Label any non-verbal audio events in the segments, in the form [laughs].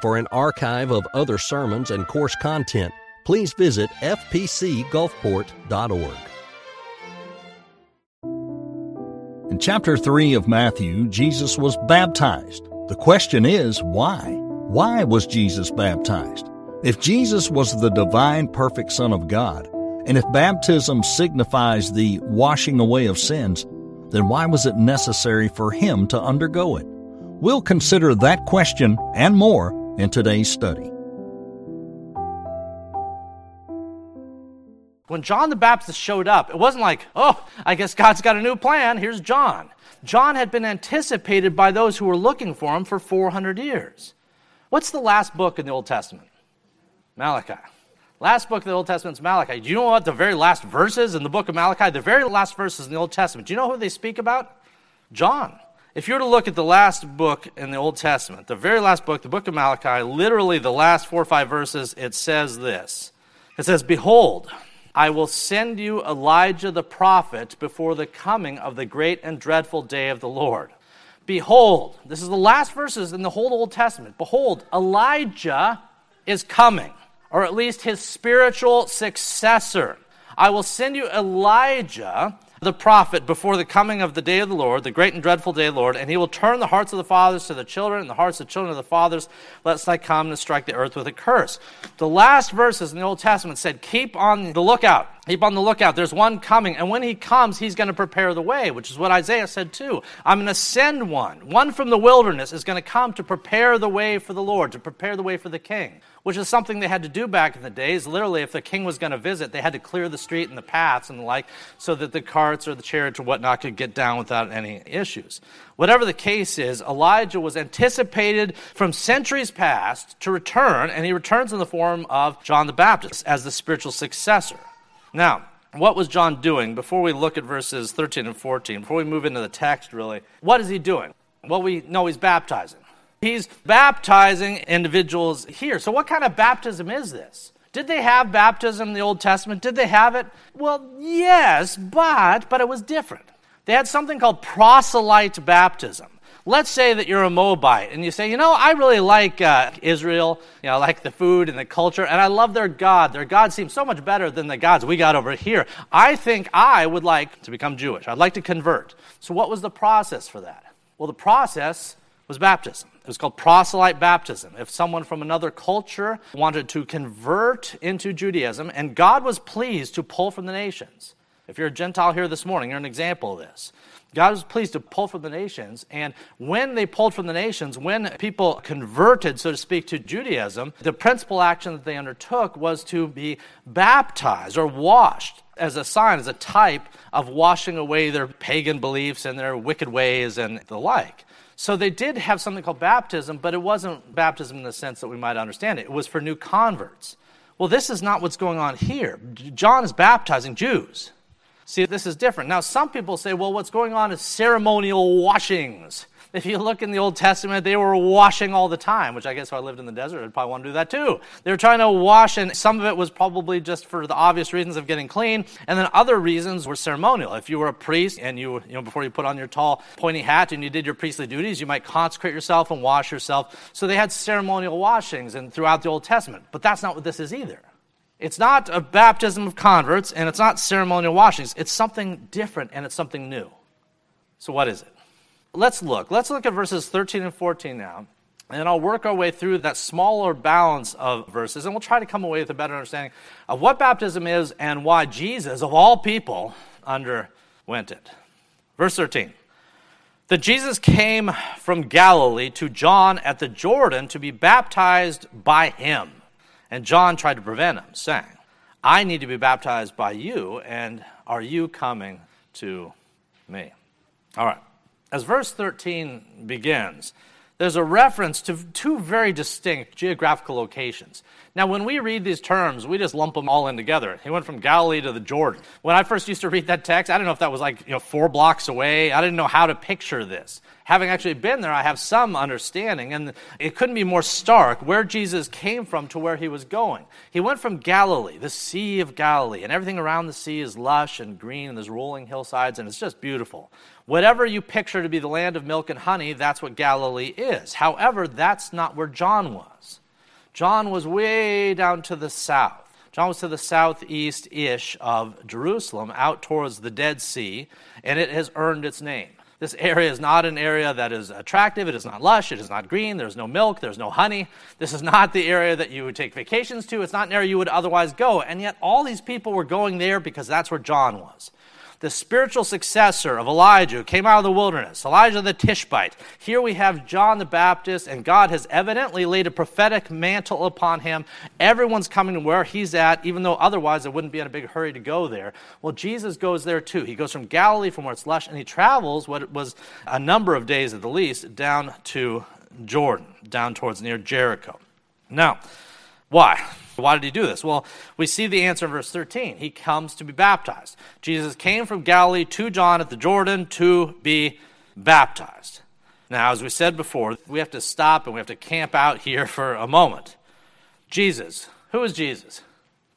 For an archive of other sermons and course content, please visit fpcgulfport.org. In chapter 3 of Matthew, Jesus was baptized. The question is, why? Why was Jesus baptized? If Jesus was the divine, perfect Son of God, and if baptism signifies the washing away of sins, then why was it necessary for him to undergo it? We'll consider that question and more in today's study. When John the Baptist showed up, it wasn't like, oh, I guess God's got a new plan. Here's John. John had been anticipated by those who were looking for him for 400 years. What's the last book in the Old Testament? Malachi. Last book of the Old Testament is Malachi. Do you know what the very last verses in the book of Malachi? The very last verses in the Old Testament. Do you know who they speak about? John. If you were to look at the last book in the Old Testament, the very last book, the book of Malachi, literally the last four or five verses, it says this. It says, Behold, I will send you Elijah the prophet before the coming of the great and dreadful day of the Lord. Behold, this is the last verses in the whole Old Testament. Behold, Elijah is coming, or at least his spiritual successor. I will send you Elijah the prophet before the coming of the day of the Lord, the great and dreadful day of the Lord, and he will turn the hearts of the fathers to the children, and the hearts of the children of the fathers, lest I come and strike the earth with a curse. The last verses in the Old Testament said, Keep on the lookout. Keep on the lookout. There's one coming, and when he comes, he's going to prepare the way, which is what Isaiah said too. I'm going to send one. One from the wilderness is going to come to prepare the way for the Lord, to prepare the way for the king which is something they had to do back in the days. Literally, if the king was going to visit, they had to clear the street and the paths and the like so that the carts or the chariots or whatnot could get down without any issues. Whatever the case is, Elijah was anticipated from centuries past to return, and he returns in the form of John the Baptist as the spiritual successor. Now, what was John doing before we look at verses 13 and 14, before we move into the text really? What is he doing? Well, we know he's baptizing. He's baptizing individuals here. So, what kind of baptism is this? Did they have baptism in the Old Testament? Did they have it? Well, yes, but but it was different. They had something called proselyte baptism. Let's say that you're a Moabite and you say, you know, I really like uh, Israel, you know, I like the food and the culture, and I love their God. Their God seems so much better than the gods we got over here. I think I would like to become Jewish. I'd like to convert. So, what was the process for that? Well, the process was baptism. It was called proselyte baptism. If someone from another culture wanted to convert into Judaism, and God was pleased to pull from the nations. If you're a Gentile here this morning, you're an example of this. God was pleased to pull from the nations, and when they pulled from the nations, when people converted, so to speak, to Judaism, the principal action that they undertook was to be baptized or washed as a sign, as a type of washing away their pagan beliefs and their wicked ways and the like. So they did have something called baptism, but it wasn't baptism in the sense that we might understand it. It was for new converts. Well, this is not what's going on here. John is baptizing Jews. See, this is different. Now, some people say, well, what's going on is ceremonial washings. If you look in the Old Testament, they were washing all the time, which I guess if I lived in the desert, I'd probably want to do that too. They were trying to wash, and some of it was probably just for the obvious reasons of getting clean, and then other reasons were ceremonial. If you were a priest and you, you know, before you put on your tall, pointy hat and you did your priestly duties, you might consecrate yourself and wash yourself. So they had ceremonial washings and throughout the Old Testament. But that's not what this is either. It's not a baptism of converts, and it's not ceremonial washings. It's something different, and it's something new. So, what is it? Let's look. Let's look at verses 13 and 14 now. And I'll work our way through that smaller balance of verses, and we'll try to come away with a better understanding of what baptism is and why Jesus, of all people, underwent it. Verse 13 That Jesus came from Galilee to John at the Jordan to be baptized by him. And John tried to prevent him, saying, I need to be baptized by you, and are you coming to me? All right as verse 13 begins, there's a reference to two very distinct geographical locations. Now, when we read these terms, we just lump them all in together. He went from Galilee to the Jordan. When I first used to read that text, I didn't know if that was like you know, four blocks away. I didn't know how to picture this. Having actually been there, I have some understanding, and it couldn't be more stark where Jesus came from to where he was going. He went from Galilee, the Sea of Galilee, and everything around the sea is lush and green, and there's rolling hillsides, and it's just beautiful. Whatever you picture to be the land of milk and honey, that's what Galilee is. However, that's not where John was. John was way down to the south. John was to the southeast ish of Jerusalem, out towards the Dead Sea, and it has earned its name. This area is not an area that is attractive. It is not lush. It is not green. There's no milk. There's no honey. This is not the area that you would take vacations to. It's not an area you would otherwise go. And yet, all these people were going there because that's where John was the spiritual successor of Elijah who came out of the wilderness, Elijah the Tishbite. Here we have John the Baptist, and God has evidently laid a prophetic mantle upon him. Everyone's coming to where he's at, even though otherwise it wouldn't be in a big hurry to go there. Well, Jesus goes there too. He goes from Galilee, from where it's lush, and he travels what was a number of days at the least down to Jordan, down towards near Jericho. Now, why? Why did he do this? Well, we see the answer in verse 13. He comes to be baptized. Jesus came from Galilee to John at the Jordan to be baptized. Now, as we said before, we have to stop and we have to camp out here for a moment. Jesus. Who is Jesus?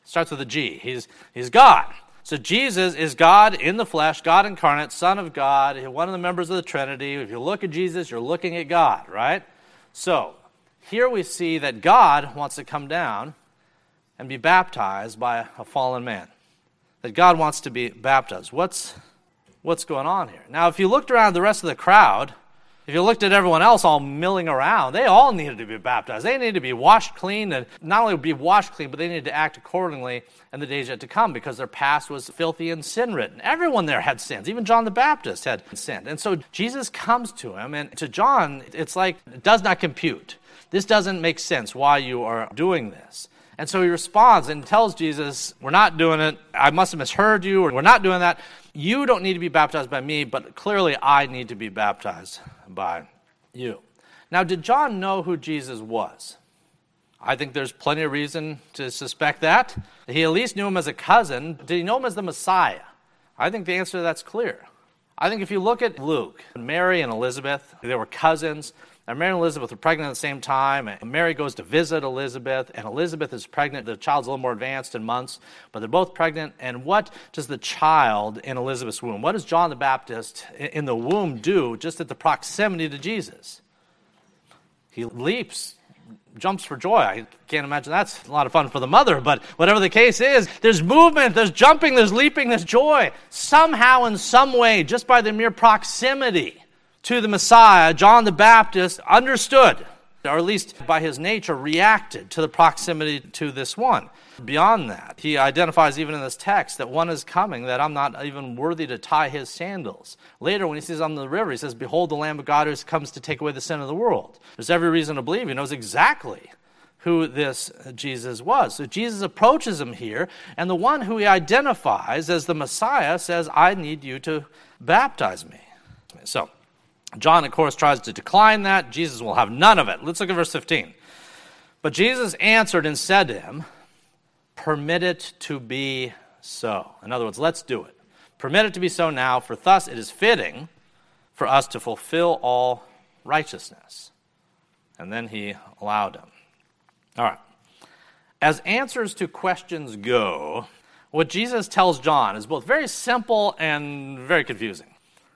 Starts with a G. He's, he's God. So Jesus is God in the flesh, God incarnate, Son of God, one of the members of the Trinity. If you look at Jesus, you're looking at God, right? So here we see that God wants to come down and be baptized by a fallen man. That God wants to be baptized. What's, what's going on here? Now, if you looked around the rest of the crowd, if you looked at everyone else all milling around, they all needed to be baptized. They needed to be washed clean, and not only be washed clean, but they needed to act accordingly in the days yet to come because their past was filthy and sin ridden. Everyone there had sins. Even John the Baptist had sinned. And so Jesus comes to him, and to John, it's like, it does not compute. This doesn't make sense why you are doing this. And so he responds and tells Jesus, We're not doing it. I must have misheard you, or we're not doing that. You don't need to be baptized by me, but clearly I need to be baptized by you. Now, did John know who Jesus was? I think there's plenty of reason to suspect that. He at least knew him as a cousin. Did he know him as the Messiah? I think the answer to that's clear. I think if you look at Luke, Mary and Elizabeth, they were cousins. Now, Mary and Elizabeth are pregnant at the same time. And Mary goes to visit Elizabeth, and Elizabeth is pregnant. The child's a little more advanced in months, but they're both pregnant. And what does the child in Elizabeth's womb, what does John the Baptist in the womb do just at the proximity to Jesus? He leaps, jumps for joy. I can't imagine that's a lot of fun for the mother, but whatever the case is, there's movement, there's jumping, there's leaping, there's joy. Somehow, in some way, just by the mere proximity to the Messiah, John the Baptist understood, or at least by his nature, reacted to the proximity to this one. Beyond that, he identifies even in this text that one is coming that I'm not even worthy to tie his sandals. Later, when he sees on the river, he says, Behold, the Lamb of God who comes to take away the sin of the world. There's every reason to believe he knows exactly who this Jesus was. So Jesus approaches him here, and the one who he identifies as the Messiah says, I need you to baptize me. So, John, of course, tries to decline that. Jesus will have none of it. Let's look at verse 15. But Jesus answered and said to him, Permit it to be so. In other words, let's do it. Permit it to be so now, for thus it is fitting for us to fulfill all righteousness. And then he allowed him. All right. As answers to questions go, what Jesus tells John is both very simple and very confusing.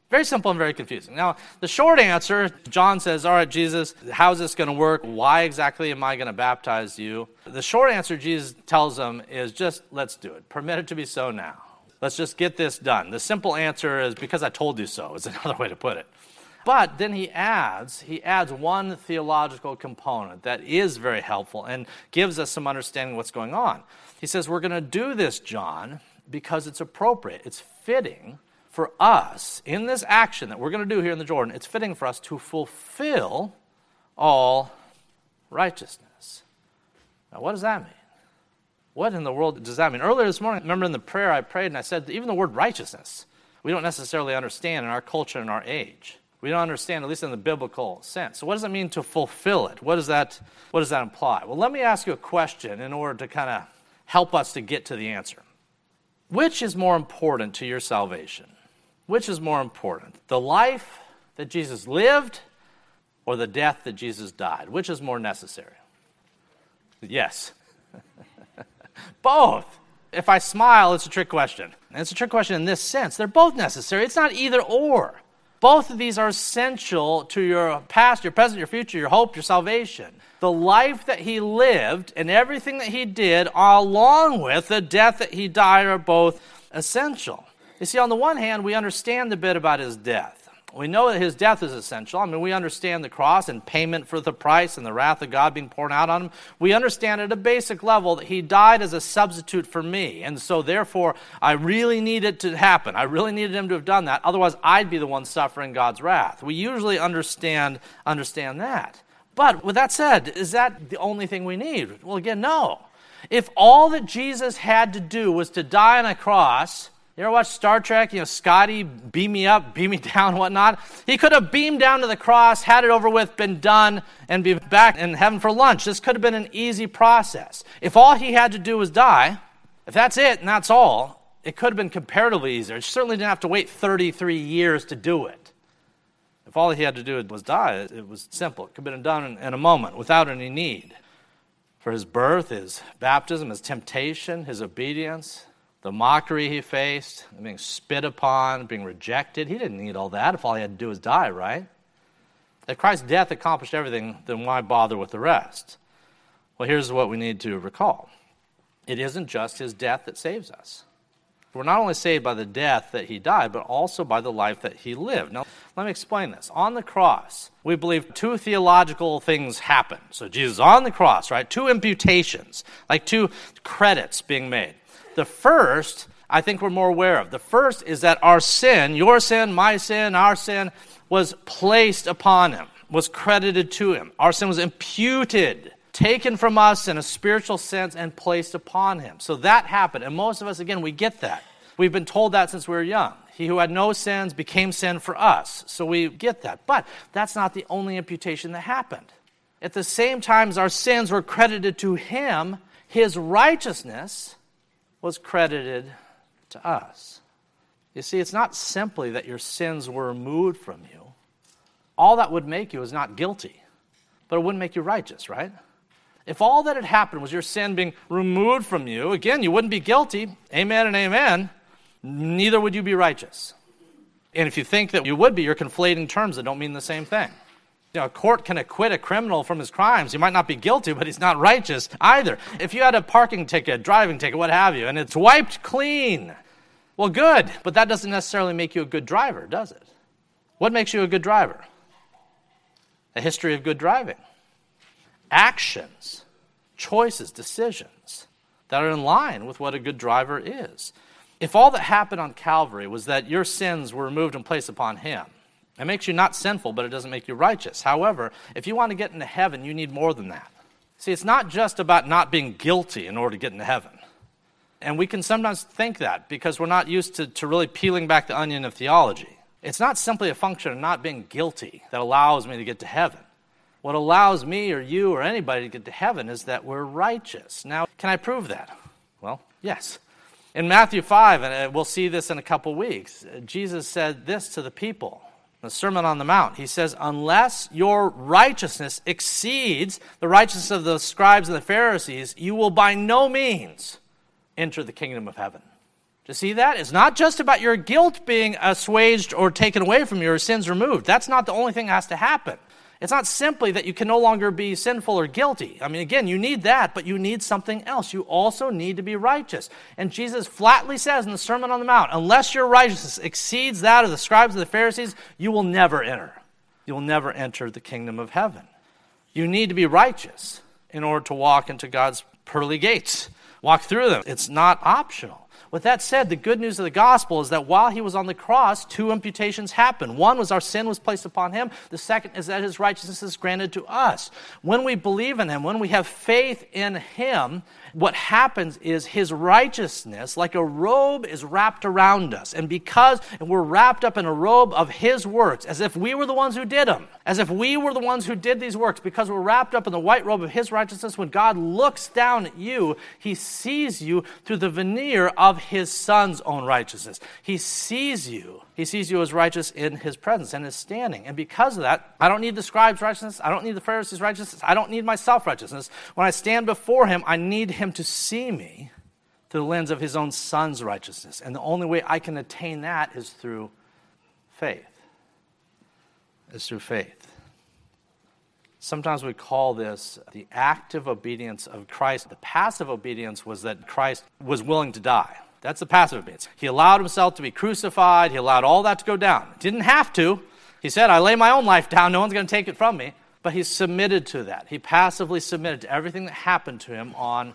Very simple and very confusing. Now, the short answer John says, All right, Jesus, how's this going to work? Why exactly am I going to baptize you? The short answer Jesus tells him is just, let's do it. Permit it to be so now. Let's just get this done. The simple answer is, because I told you so, is [laughs] another way to put it. But then he adds, he adds one theological component that is very helpful and gives us some understanding of what's going on. He says, We're going to do this, John, because it's appropriate, it's fitting for us, in this action that we're going to do here in the Jordan, it's fitting for us to fulfill all righteousness. Now, what does that mean? What in the world does that mean? Earlier this morning, remember in the prayer I prayed and I said, even the word righteousness, we don't necessarily understand in our culture and our age. We don't understand, at least in the biblical sense. So, what does it mean to fulfill it? What does that, what does that imply? Well, let me ask you a question in order to kind of help us to get to the answer. Which is more important to your salvation? Which is more important, the life that Jesus lived or the death that Jesus died? Which is more necessary? Yes. [laughs] both. If I smile, it's a trick question. And it's a trick question in this sense. They're both necessary. It's not either or. Both of these are essential to your past, your present, your future, your hope, your salvation. The life that he lived and everything that he did, along with the death that he died, are both essential. You see, on the one hand, we understand a bit about his death. We know that his death is essential. I mean, we understand the cross and payment for the price and the wrath of God being poured out on him. We understand at a basic level that he died as a substitute for me. And so, therefore, I really need it to happen. I really needed him to have done that. Otherwise, I'd be the one suffering God's wrath. We usually understand, understand that. But with that said, is that the only thing we need? Well, again, no. If all that Jesus had to do was to die on a cross, you ever watch Star Trek? You know, Scotty, beam me up, [laughs] beam me down, whatnot. He could have beamed down to the cross, had it over with, been done, and be back in heaven for lunch. This could have been an easy process. If all he had to do was die, if that's it and that's all, it could have been comparatively easier. He certainly didn't have to wait 33 years to do it. If all he had to do was die, it was simple. It could have been done in a moment without any need. For his birth, his baptism, his temptation, his obedience, the mockery he faced, being spit upon, being rejected. He didn't need all that if all he had to do was die, right? If Christ's death accomplished everything, then why bother with the rest? Well, here's what we need to recall it isn't just his death that saves us. We're not only saved by the death that he died, but also by the life that he lived. Now, let me explain this. On the cross, we believe two theological things happen. So, Jesus on the cross, right? Two imputations, like two credits being made. The first, I think we're more aware of. The first is that our sin, your sin, my sin, our sin, was placed upon him, was credited to him. Our sin was imputed, taken from us in a spiritual sense, and placed upon him. So that happened. And most of us, again, we get that. We've been told that since we were young. He who had no sins became sin for us. So we get that. But that's not the only imputation that happened. At the same time as our sins were credited to him, his righteousness was credited to us. You see, it's not simply that your sins were removed from you. All that would make you is not guilty, but it wouldn't make you righteous, right? If all that had happened was your sin being removed from you, again, you wouldn't be guilty. Amen and amen. Neither would you be righteous. And if you think that you would be, you're conflating terms that don't mean the same thing. You know, a court can acquit a criminal from his crimes. He might not be guilty, but he's not righteous either. If you had a parking ticket, driving ticket, what have you, and it's wiped clean, well, good, but that doesn't necessarily make you a good driver, does it? What makes you a good driver? A history of good driving. Actions, choices, decisions that are in line with what a good driver is. If all that happened on Calvary was that your sins were removed and placed upon him, it makes you not sinful, but it doesn't make you righteous. However, if you want to get into heaven, you need more than that. See, it's not just about not being guilty in order to get into heaven. And we can sometimes think that because we're not used to, to really peeling back the onion of theology. It's not simply a function of not being guilty that allows me to get to heaven. What allows me or you or anybody to get to heaven is that we're righteous. Now, can I prove that? Well, yes. In Matthew 5, and uh, we'll see this in a couple weeks, Jesus said this to the people the Sermon on the Mount. He says, Unless your righteousness exceeds the righteousness of the scribes and the Pharisees, you will by no means enter the kingdom of heaven. To see that? It's not just about your guilt being assuaged or taken away from you or sins removed. That's not the only thing that has to happen. It's not simply that you can no longer be sinful or guilty. I mean, again, you need that, but you need something else. You also need to be righteous. And Jesus flatly says in the Sermon on the Mount unless your righteousness exceeds that of the scribes and the Pharisees, you will never enter. You will never enter the kingdom of heaven. You need to be righteous in order to walk into God's pearly gates, walk through them. It's not optional. With that said, the good news of the gospel is that while he was on the cross, two imputations happened. One was our sin was placed upon him, the second is that his righteousness is granted to us. When we believe in him, when we have faith in him, what happens is his righteousness, like a robe, is wrapped around us. And because we're wrapped up in a robe of his works, as if we were the ones who did them, as if we were the ones who did these works, because we're wrapped up in the white robe of his righteousness, when God looks down at you, he sees you through the veneer of his son's own righteousness. He sees you. He sees you as righteous in his presence and his standing. And because of that, I don't need the scribe's righteousness. I don't need the Pharisees' righteousness. I don't need my self righteousness. When I stand before him, I need him to see me through the lens of his own son's righteousness. And the only way I can attain that is through faith. Is through faith. Sometimes we call this the active obedience of Christ. The passive obedience was that Christ was willing to die. That's the passive obedience. He allowed himself to be crucified, he allowed all that to go down. Didn't have to. He said, I lay my own life down, no one's going to take it from me. But he submitted to that. He passively submitted to everything that happened to him on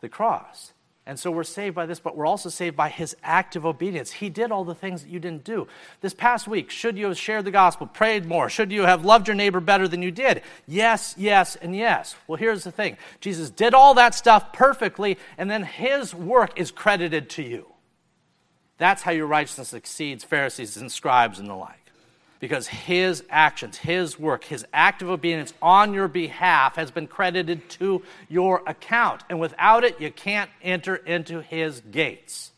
the cross. And so we're saved by this, but we're also saved by his active obedience. He did all the things that you didn't do. This past week, should you have shared the gospel, prayed more? Should you have loved your neighbor better than you did? Yes, yes, and yes. Well, here's the thing Jesus did all that stuff perfectly, and then his work is credited to you. That's how your righteousness exceeds Pharisees and scribes and the like because his actions, his work, his active obedience on your behalf has been credited to your account. And without it, you can't enter into his gates.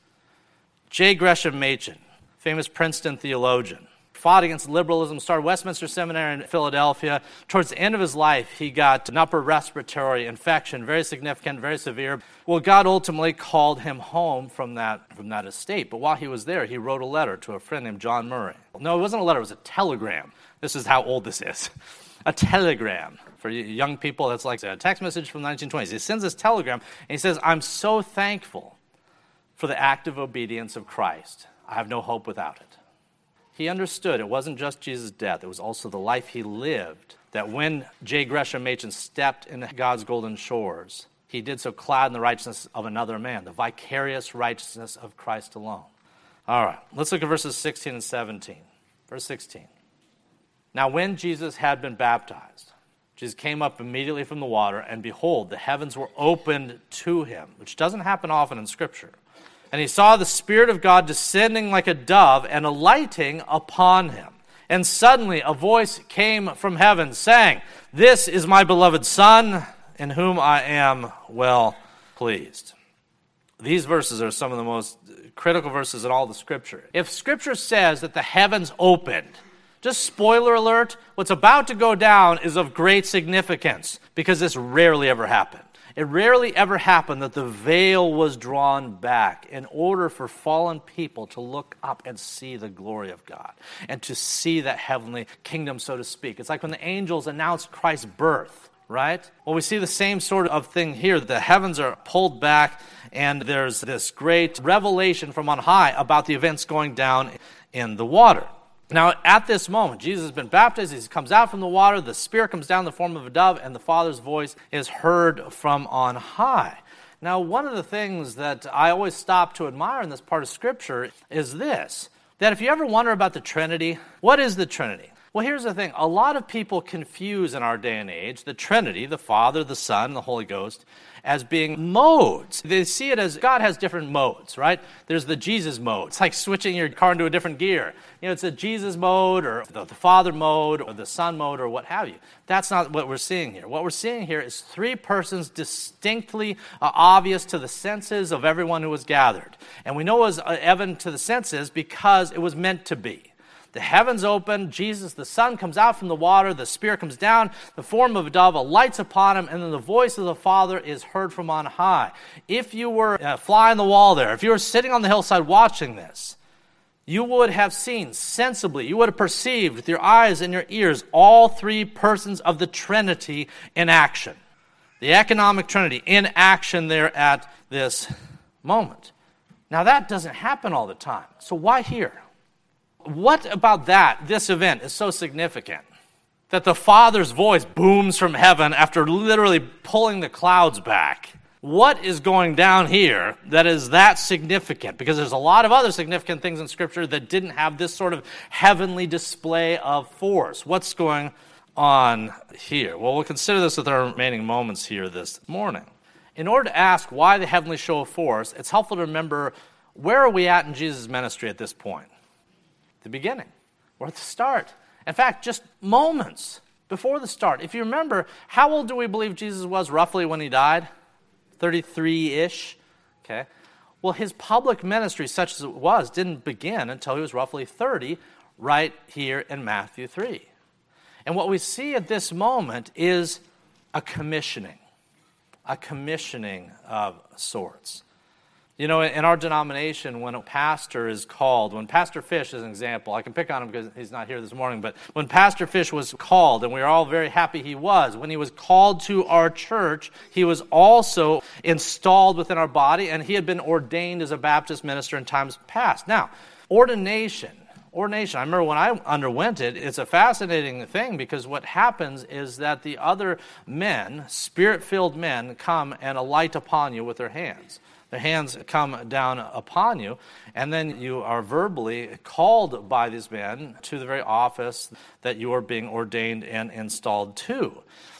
J. Gresham Machen, famous Princeton theologian, fought against liberalism, started Westminster Seminary in Philadelphia. Towards the end of his life, he got an upper respiratory infection, very significant, very severe. Well, God ultimately called him home from that, from that estate. But while he was there, he wrote a letter to a friend named John Murray. No, it wasn't a letter, it was a telegram. This is how old this is. [laughs] A telegram. For young people, that's like a text message from the 1920s. He sends this telegram and he says, I'm so thankful for the active obedience of Christ. I have no hope without it. He understood it wasn't just Jesus' death, it was also the life he lived. That when J. Gresham Machen stepped into God's golden shores, he did so clad in the righteousness of another man, the vicarious righteousness of Christ alone. All right, let's look at verses 16 and 17. Verse 16. Now, when Jesus had been baptized, Jesus came up immediately from the water, and behold, the heavens were opened to him, which doesn't happen often in Scripture. And he saw the Spirit of God descending like a dove and alighting upon him. And suddenly a voice came from heaven saying, This is my beloved Son, in whom I am well pleased. These verses are some of the most critical verses in all the Scripture. If Scripture says that the heavens opened, just spoiler alert, what's about to go down is of great significance because this rarely ever happened. It rarely ever happened that the veil was drawn back in order for fallen people to look up and see the glory of God and to see that heavenly kingdom, so to speak. It's like when the angels announced Christ's birth, right? Well, we see the same sort of thing here. The heavens are pulled back, and there's this great revelation from on high about the events going down in the water. Now, at this moment, Jesus has been baptized. He comes out from the water. The Spirit comes down in the form of a dove, and the Father's voice is heard from on high. Now, one of the things that I always stop to admire in this part of Scripture is this that if you ever wonder about the Trinity, what is the Trinity? Well, here's the thing a lot of people confuse in our day and age the Trinity, the Father, the Son, and the Holy Ghost, as being modes. They see it as God has different modes, right? There's the Jesus mode. It's like switching your car into a different gear. You know, it's a Jesus mode or the, the Father mode or the Son mode or what have you. That's not what we're seeing here. What we're seeing here is three persons distinctly uh, obvious to the senses of everyone who was gathered. And we know it was uh, evident to the senses because it was meant to be. The heavens open, Jesus, the Son, comes out from the water, the Spirit comes down, the form of a dove alights upon him, and then the voice of the Father is heard from on high. If you were a fly on the wall there, if you were sitting on the hillside watching this, you would have seen sensibly, you would have perceived with your eyes and your ears all three persons of the Trinity in action. The economic Trinity in action there at this moment. Now, that doesn't happen all the time. So, why here? What about that, this event, is so significant? That the Father's voice booms from heaven after literally pulling the clouds back. What is going down here that is that significant? Because there's a lot of other significant things in Scripture that didn't have this sort of heavenly display of force. What's going on here? Well, we'll consider this with our remaining moments here this morning. In order to ask why the heavenly show of force, it's helpful to remember where are we at in Jesus' ministry at this point? The beginning. We're at the start. In fact, just moments before the start. If you remember, how old do we believe Jesus was roughly when he died? 33 ish. Okay. Well, his public ministry, such as it was, didn't begin until he was roughly 30, right here in Matthew 3. And what we see at this moment is a commissioning, a commissioning of sorts. You know, in our denomination, when a pastor is called, when Pastor Fish is an example, I can pick on him because he's not here this morning, but when Pastor Fish was called, and we are all very happy he was, when he was called to our church, he was also installed within our body, and he had been ordained as a Baptist minister in times past. Now, ordination ordination. I remember when I underwent it, it's a fascinating thing because what happens is that the other men, spirit filled men, come and alight upon you with their hands. Their hands come down upon you, and then you are verbally called by these men to the very office that you are being ordained and installed to.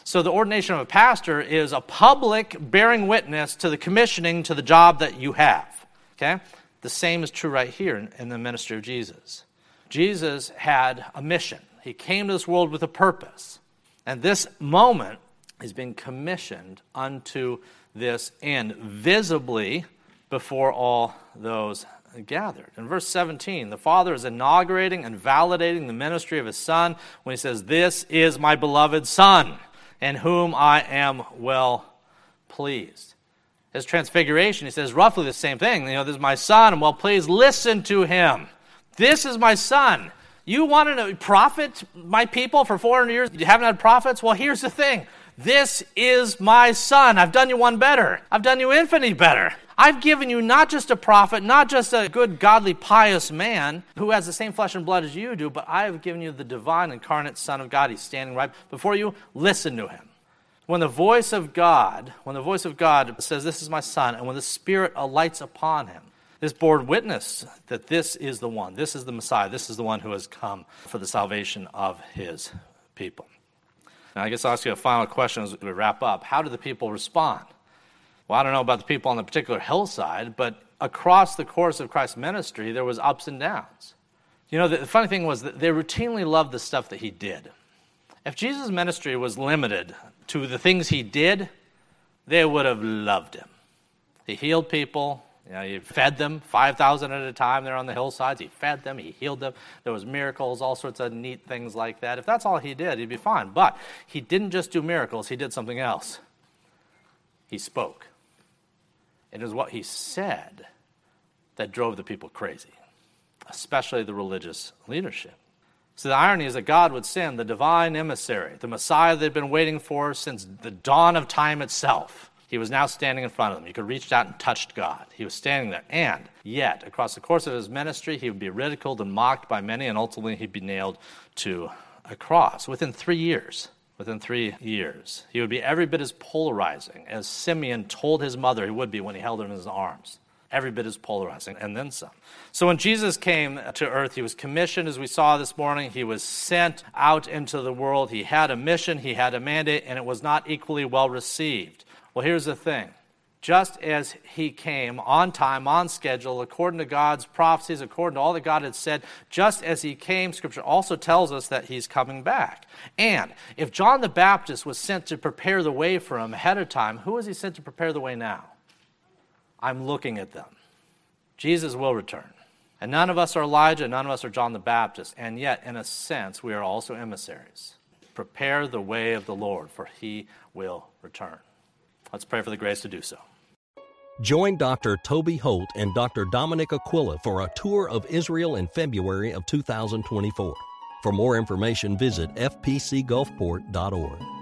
So, the ordination of a pastor is a public bearing witness to the commissioning to the job that you have. Okay? The same is true right here in the ministry of Jesus. Jesus had a mission, he came to this world with a purpose. And this moment is being commissioned unto this end visibly before all those gathered. In verse 17, the Father is inaugurating and validating the ministry of His Son when He says, This is my beloved Son, in whom I am well pleased. His transfiguration, He says roughly the same thing. You know, this is my Son, well pleased. Listen to Him. This is my Son. You want to profit my people for 400 years? You haven't had prophets? Well, here's the thing this is my son. I've done you one better. I've done you infinitely better. I've given you not just a prophet, not just a good, godly, pious man who has the same flesh and blood as you do, but I have given you the divine, incarnate Son of God. He's standing right before you. Listen to him. When the voice of God, when the voice of God says, This is my son, and when the Spirit alights upon him, this board witness that this is the one, this is the Messiah, this is the one who has come for the salvation of his people. Now, I guess I'll ask you a final question as we wrap up. How did the people respond? Well, I don't know about the people on the particular hillside, but across the course of Christ's ministry, there was ups and downs. You know, the funny thing was that they routinely loved the stuff that he did. If Jesus' ministry was limited to the things he did, they would have loved him. He healed people, you know, he fed them 5,000 at a time there on the hillsides. He fed them, he healed them. There was miracles, all sorts of neat things like that. If that's all he did, he'd be fine. But he didn't just do miracles, he did something else. He spoke. It is what he said that drove the people crazy, especially the religious leadership. So the irony is that God would send the divine emissary, the Messiah they'd been waiting for since the dawn of time itself he was now standing in front of them. You could reach out and touch God. He was standing there. And yet, across the course of his ministry, he would be ridiculed and mocked by many, and ultimately he'd be nailed to a cross within three years. Within three years, he would be every bit as polarizing as Simeon told his mother he would be when he held her in his arms every bit as polarizing, and then some. So when Jesus came to earth, he was commissioned, as we saw this morning. He was sent out into the world. He had a mission, he had a mandate, and it was not equally well received. Well, here's the thing. Just as he came on time, on schedule, according to God's prophecies, according to all that God had said, just as he came, Scripture also tells us that he's coming back. And if John the Baptist was sent to prepare the way for him ahead of time, who is he sent to prepare the way now? I'm looking at them. Jesus will return. And none of us are Elijah, none of us are John the Baptist. And yet, in a sense, we are also emissaries. Prepare the way of the Lord, for he will return. Let's pray for the grace to do so. Join Dr. Toby Holt and Dr. Dominic Aquila for a tour of Israel in February of 2024. For more information, visit fpcgulfport.org.